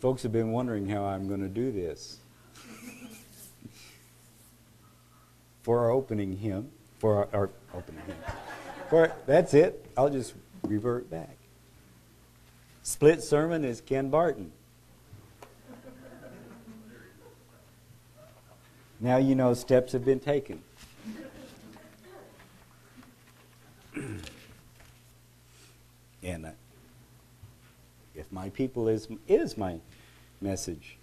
Folks have been wondering how I'm going to do this. for our opening hymn, for our, our opening hymn. For that's it. I'll just revert back. Split sermon is Ken Barton. Now you know steps have been taken. and uh, if my people is is my message.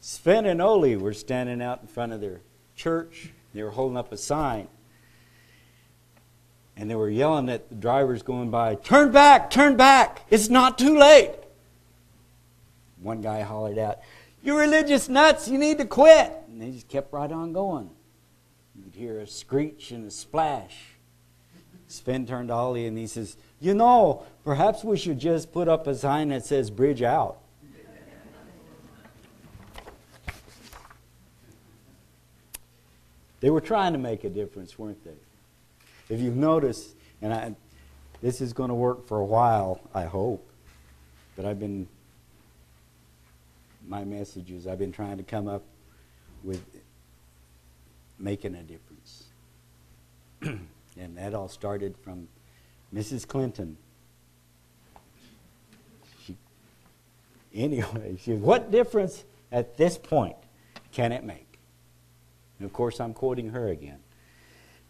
Sven and Oli were standing out in front of their church. They were holding up a sign. And they were yelling at the drivers going by, Turn back, turn back, it's not too late. One guy hollered out, You religious nuts, you need to quit. And they just kept right on going. You could hear a screech and a splash. Sven turned to Ollie and he says, You know, perhaps we should just put up a sign that says bridge out. They were trying to make a difference, weren't they? If you've noticed, and I, this is going to work for a while, I hope, but I've been, my messages, I've been trying to come up with making a difference. and that all started from Mrs. Clinton. She, anyway, she, what difference at this point can it make? And of course, I'm quoting her again.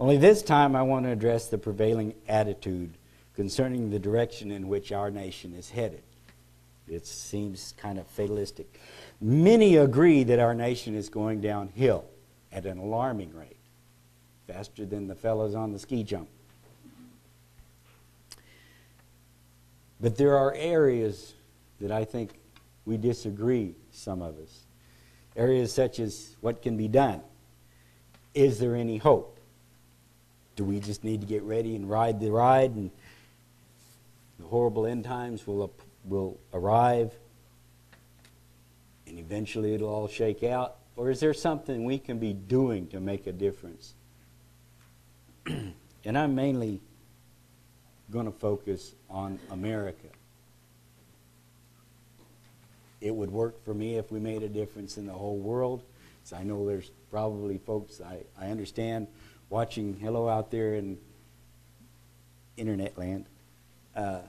Only this time I want to address the prevailing attitude concerning the direction in which our nation is headed. It seems kind of fatalistic. Many agree that our nation is going downhill at an alarming rate, faster than the fellows on the ski jump. But there are areas that I think we disagree, some of us. Areas such as what can be done is there any hope? Do we just need to get ready and ride the ride and the horrible end times will, will arrive and eventually it'll all shake out? Or is there something we can be doing to make a difference? and I'm mainly going to focus on America. It would work for me if we made a difference in the whole world. So I know there's probably folks I, I understand watching hello out there in internet land. Uh,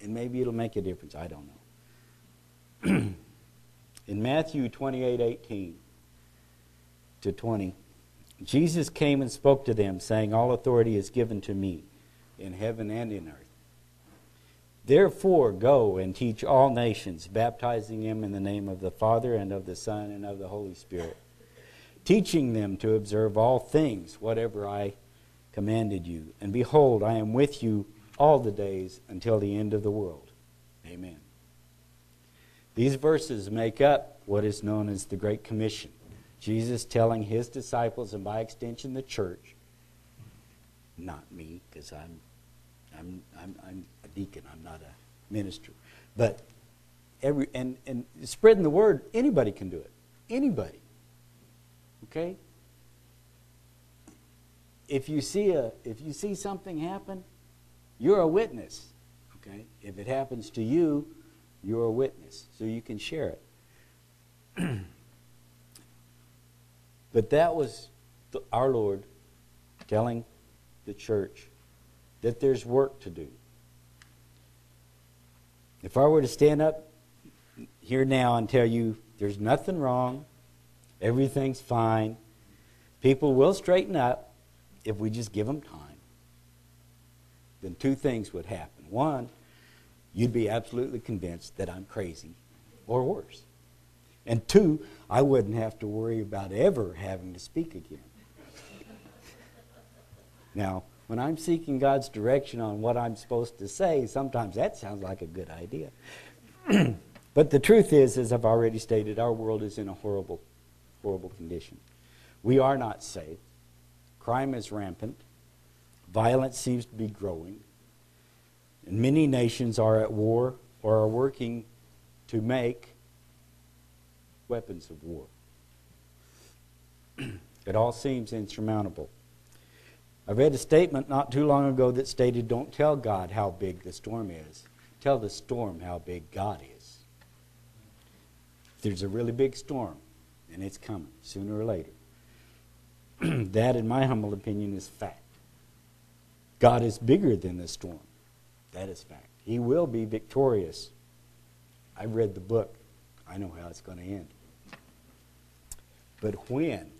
and maybe it'll make a difference. I don't know. in Matthew 28 18 to 20, Jesus came and spoke to them, saying, All authority is given to me in heaven and in earth. Therefore, go and teach all nations, baptizing them in the name of the Father and of the Son and of the Holy Spirit, teaching them to observe all things, whatever I commanded you. And behold, I am with you all the days until the end of the world. Amen. These verses make up what is known as the Great Commission. Jesus telling his disciples, and by extension the church, not me, because I'm, I'm, I'm, I'm a deacon. I'm not a minister. But every and, and spreading the word, anybody can do it. Anybody. Okay? If you see a if you see something happen, you're a witness. Okay? If it happens to you, you're a witness. So you can share it. but that was the, our Lord telling the church that there's work to do. If I were to stand up here now and tell you there's nothing wrong, everything's fine, people will straighten up if we just give them time, then two things would happen. One, you'd be absolutely convinced that I'm crazy or worse. And two, I wouldn't have to worry about ever having to speak again. now, when I'm seeking God's direction on what I'm supposed to say, sometimes that sounds like a good idea. but the truth is, as I've already stated, our world is in a horrible, horrible condition. We are not safe. Crime is rampant. Violence seems to be growing. And many nations are at war or are working to make weapons of war. it all seems insurmountable. I read a statement not too long ago that stated don't tell God how big the storm is, tell the storm how big God is. There's a really big storm, and it's coming sooner or later. that, in my humble opinion, is fact. God is bigger than the storm. That is fact. He will be victorious. I read the book. I know how it's going to end. But when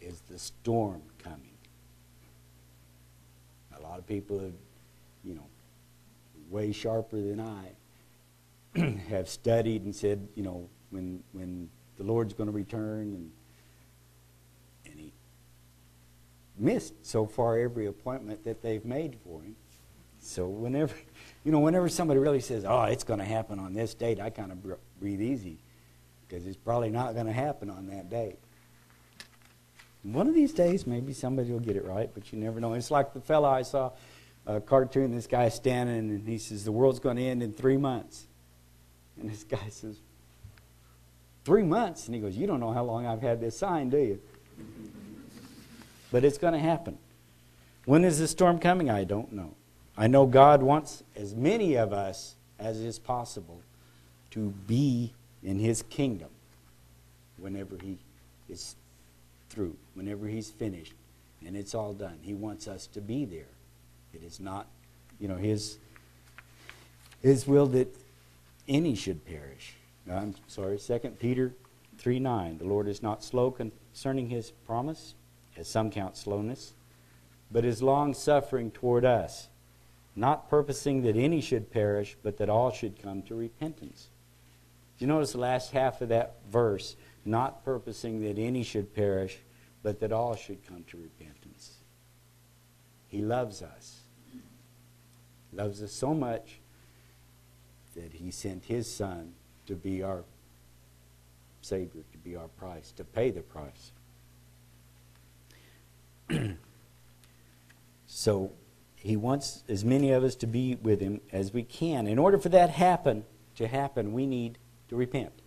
is the storm coming? A lot of people you know, way sharper than I, have studied and said, you know, when when the Lord's going to return and and he missed so far every appointment that they've made for him. So whenever you know, whenever somebody really says, "Oh, it's going to happen on this date," I kind of breathe easy because it's probably not going to happen on that date. One of these days, maybe somebody will get it right, but you never know. It's like the fella I saw a cartoon. This guy standing and he says, "The world's going to end in three months," and this guy says, Three months. And he goes, You don't know how long I've had this sign, do you? But it's going to happen. When is the storm coming? I don't know. I know God wants as many of us as is possible to be in His kingdom whenever He is through, whenever He's finished and it's all done. He wants us to be there. It is not, you know, His, his will that any should perish. I'm sorry, 2 Peter 3 9. The Lord is not slow concerning his promise, as some count slowness, but is long suffering toward us, not purposing that any should perish, but that all should come to repentance. Do you notice the last half of that verse? Not purposing that any should perish, but that all should come to repentance. He loves us. Loves us so much that he sent his son to be our Savior, to be our price, to pay the price. so he wants as many of us to be with him as we can. In order for that happen to happen, we need to repent.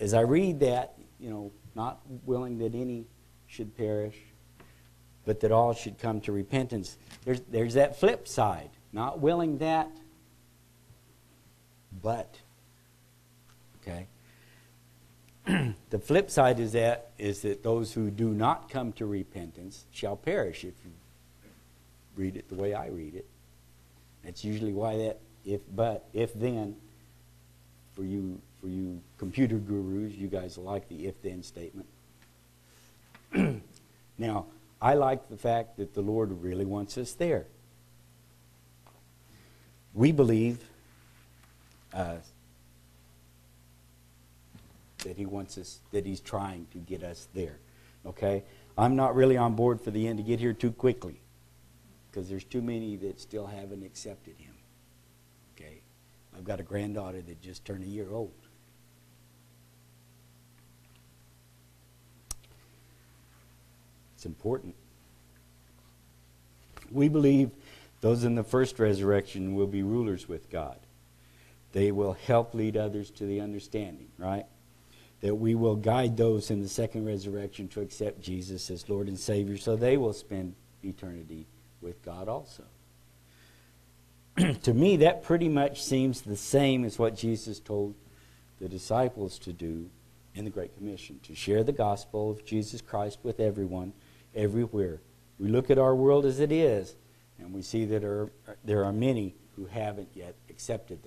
As I read that, you know, not willing that any should perish, but that all should come to repentance. There's, there's that flip side. Not willing that but. Okay? the flip side is that is that those who do not come to repentance shall perish if you read it the way I read it. That's usually why that if but if then for you for you computer gurus, you guys like the if then statement. now, I like the fact that the Lord really wants us there. We believe uh, that he wants us, that he's trying to get us there. Okay? I'm not really on board for the end to get here too quickly because there's too many that still haven't accepted him. Okay? I've got a granddaughter that just turned a year old. It's important. We believe those in the first resurrection will be rulers with God. They will help lead others to the understanding, right? That we will guide those in the second resurrection to accept Jesus as Lord and Savior so they will spend eternity with God also. to me, that pretty much seems the same as what Jesus told the disciples to do in the Great Commission to share the gospel of Jesus Christ with everyone, everywhere. We look at our world as it is, and we see that there are, there are many who haven't yet accepted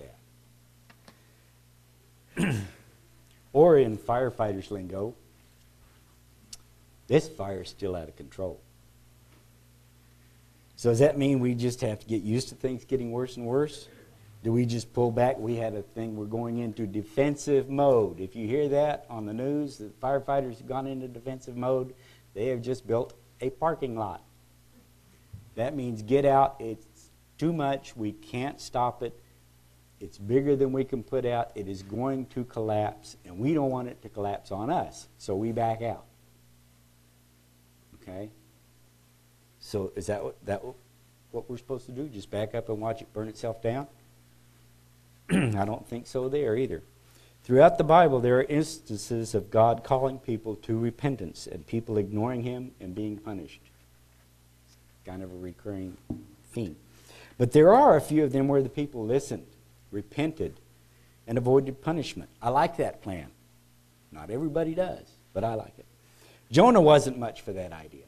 that. or in firefighters' lingo, this fire is still out of control. So does that mean we just have to get used to things getting worse and worse? Do we just pull back? We had a thing, we're going into defensive mode. If you hear that on the news, the firefighters have gone into defensive mode, they have just built a parking lot. That means get out, it's too much, we can't stop it, it's bigger than we can put out. It is going to collapse, and we don't want it to collapse on us, so we back out. Okay? So is that what, that what we're supposed to do? Just back up and watch it burn itself down? I don't think so there either. Throughout the Bible, there are instances of God calling people to repentance and people ignoring Him and being punished. It's kind of a recurring theme. But there are a few of them where the people listened, repented, and avoided punishment. I like that plan. Not everybody does, but I like it. Jonah wasn't much for that idea.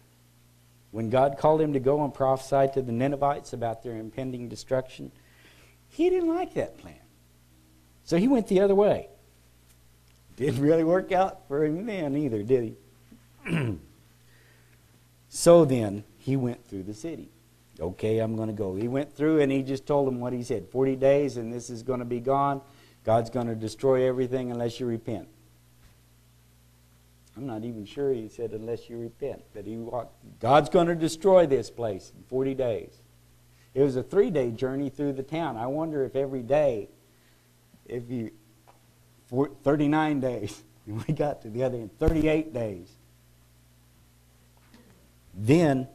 When God called him to go and prophesy to the Ninevites about their impending destruction, he didn't like that plan. So he went the other way. Didn't really work out for him then either, did he? so then, he went through the city. Okay, I'm going to go. He went through and he just told them what he said 40 days and this is going to be gone. God's going to destroy everything unless you repent. I'm not even sure he said unless you repent. That he walked, God's going to destroy this place in 40 days. It was a three day journey through the town. I wonder if every day, if you, 39 days, And we got to the other end, 38 days. Then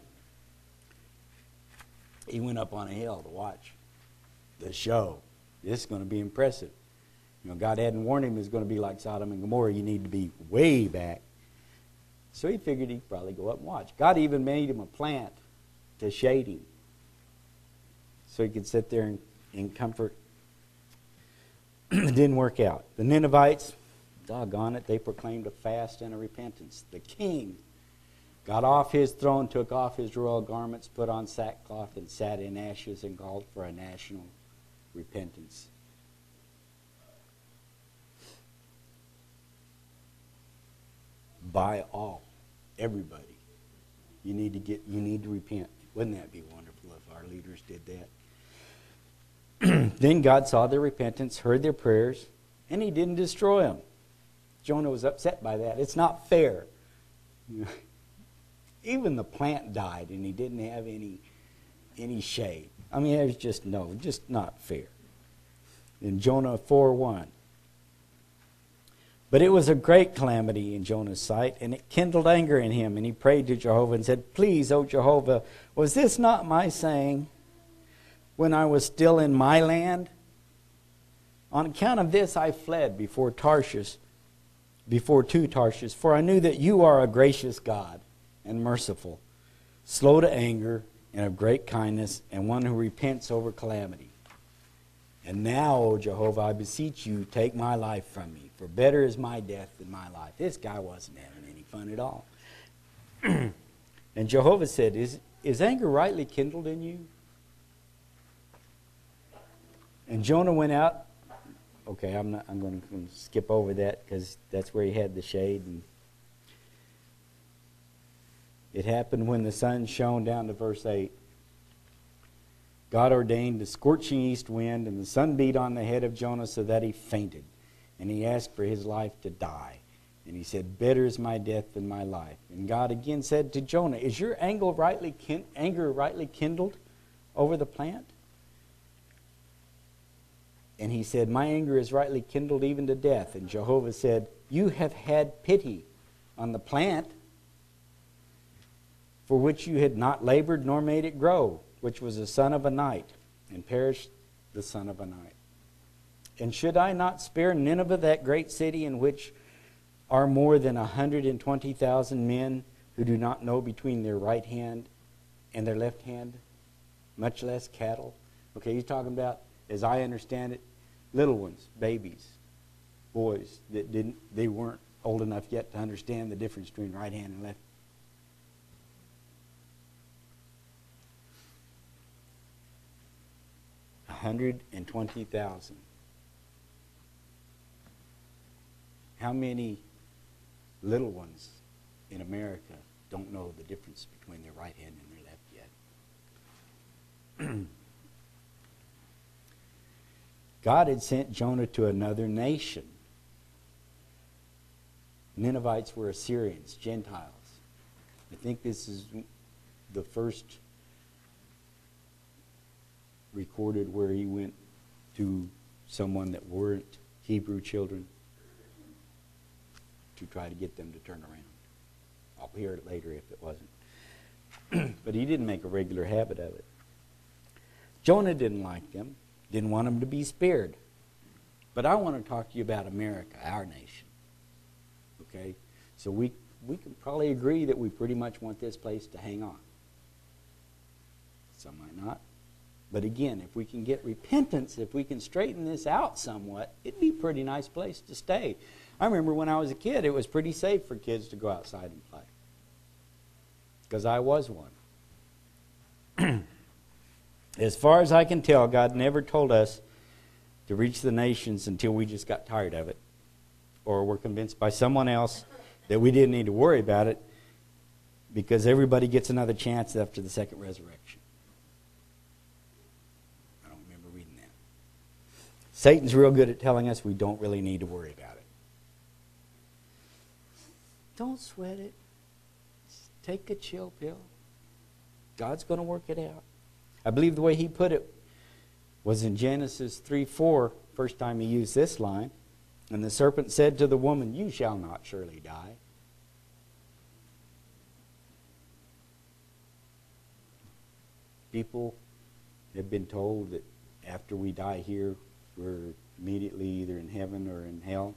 he went up on a hill to watch the show. This is going to be impressive. You know, God hadn't warned him it was going to be like Sodom and Gomorrah. You need to be way back. So he figured he'd probably go up and watch. God even made him a plant to shade him so he could sit there in, in comfort. it didn't work out. The Ninevites, doggone it, they proclaimed a fast and a repentance. The king got off his throne, took off his royal garments, put on sackcloth, and sat in ashes and called for a national repentance. by all, everybody. You need to get you need to repent. Wouldn't that be wonderful if our leaders did that? then God saw their repentance, heard their prayers, and he didn't destroy them. Jonah was upset by that. It's not fair. Even the plant died and he didn't have any any shade. I mean, it was just no, just not fair. In Jonah 4 1. But it was a great calamity in Jonah's sight, and it kindled anger in him. And he prayed to Jehovah and said, Please, O Jehovah, was this not my saying when I was still in my land? On account of this I fled before Tarshish, before two Tarshish, for I knew that you are a gracious God and merciful, slow to anger, and of great kindness, and one who repents over calamity. And now, O Jehovah, I beseech you, take my life from me, for better is my death than my life. This guy wasn't having any fun at all. and Jehovah said, is, is anger rightly kindled in you? And Jonah went out. Okay, I'm, not, I'm going to skip over that because that's where he had the shade. And it happened when the sun shone down to verse 8 God ordained a scorching east wind, and the sun beat on the head of Jonah so that he fainted. And he asked for his life to die. And he said, Better is my death than my life. And God again said to Jonah, Is your anger rightly, anger rightly kindled over the plant? And he said, My anger is rightly kindled even to death. And Jehovah said, You have had pity on the plant for which you had not labored nor made it grow which was the son of a night, and perished the son of a night. And should I not spare Nineveh, that great city in which are more than a 120,000 men who do not know between their right hand and their left hand, much less cattle? Okay, he's talking about, as I understand it, little ones, babies, boys that didn't, they weren't old enough yet to understand the difference between right hand and left 120,000. How many little ones in America don't know the difference between their right hand and their left yet? God had sent Jonah to another nation. Ninevites were Assyrians, Gentiles. I think this is the first recorded where he went to someone that weren't Hebrew children to try to get them to turn around. I'll hear it later if it wasn't. but he didn't make a regular habit of it. Jonah didn't like them, didn't want them to be spared. But I want to talk to you about America, our nation. Okay? So we, we can probably agree that we pretty much want this place to hang on. some might not. But again, if we can get repentance, if we can straighten this out somewhat, it'd be a pretty nice place to stay. I remember when I was a kid, it was pretty safe for kids to go outside and play. Because I was one. as far as I can tell, God never told us to reach the nations until we just got tired of it or were convinced by someone else that we didn't need to worry about it because everybody gets another chance after the second resurrection. I don't remember reading that. Satan's real good at telling us we don't really need to worry about it. Don't sweat it. Take a chill pill. God's going to work it out. I believe the way he put it was in Genesis 3 4, first time he used this line. And the serpent said to the woman, You shall not surely die. People have been told that after we die here, we're immediately either in heaven or in hell.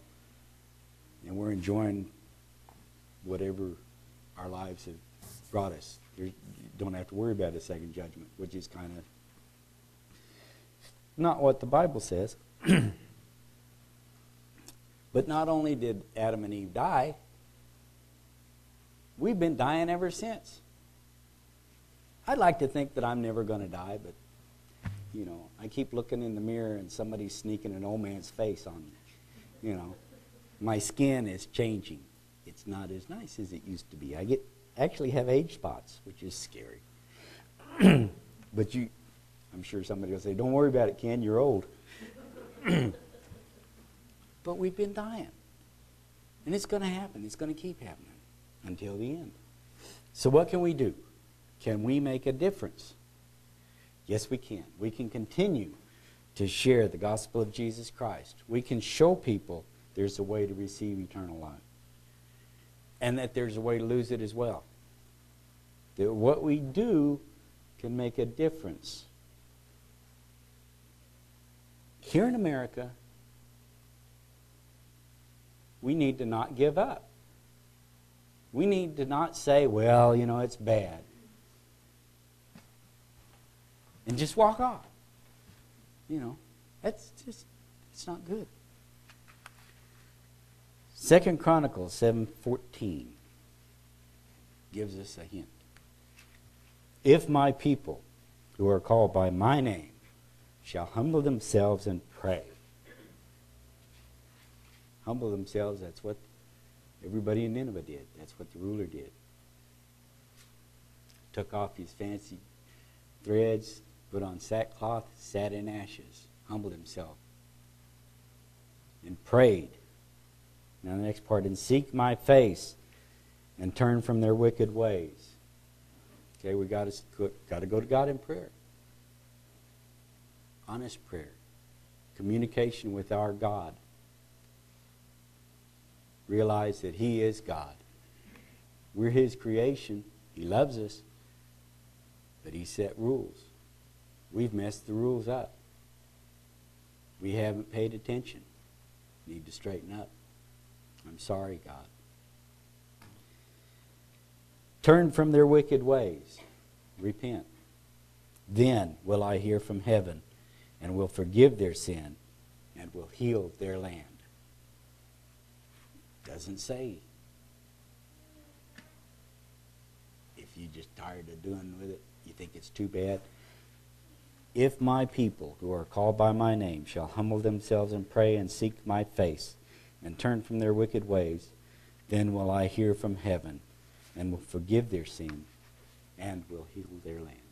And we're enjoying whatever our lives have brought us. You don't have to worry about a second judgment, which is kind of not what the Bible says. but not only did Adam and Eve die, we've been dying ever since. I'd like to think that I'm never going to die, but you know, I keep looking in the mirror and somebody's sneaking an old man's face on me. You know, my skin is changing. It's not as nice as it used to be. I get actually have age spots, which is scary. but you, I'm sure somebody will say, "Don't worry about it, Ken. You're old." but we've been dying, and it's going to happen. It's going to keep happening until the end. So what can we do? Can we make a difference? Yes, we can. We can continue to share the gospel of Jesus Christ. We can show people there's a way to receive eternal life and that there's a way to lose it as well. That what we do can make a difference. Here in America, we need to not give up. We need to not say, well, you know, it's bad. And just walk off. You know, that's just, it's not good. Second Chronicles 7:14 gives us a hint. If my people who are called by my name shall humble themselves and pray. Humble themselves, that's what everybody in Nineveh did. That's what the ruler did. Took off his fancy threads, put on sackcloth, sat in ashes, humbled himself, and prayed now, the next part, and seek my face and turn from their wicked ways. Okay, we got to got to go to God in prayer. Honest prayer. Communication with our God. Realize that He is God. We're His creation. He loves us. But He set rules. We've messed the rules up. We haven't paid attention. Need to straighten up. I'm sorry, God. Turn from their wicked ways. Repent. Then will I hear from heaven and will forgive their sin and will heal their land. Doesn't say if you're just tired of doing with it, you think it's too bad. If my people who are called by my name shall humble themselves and pray and seek my face and turn from their wicked ways, then will I hear from heaven and will forgive their sin and will heal their land.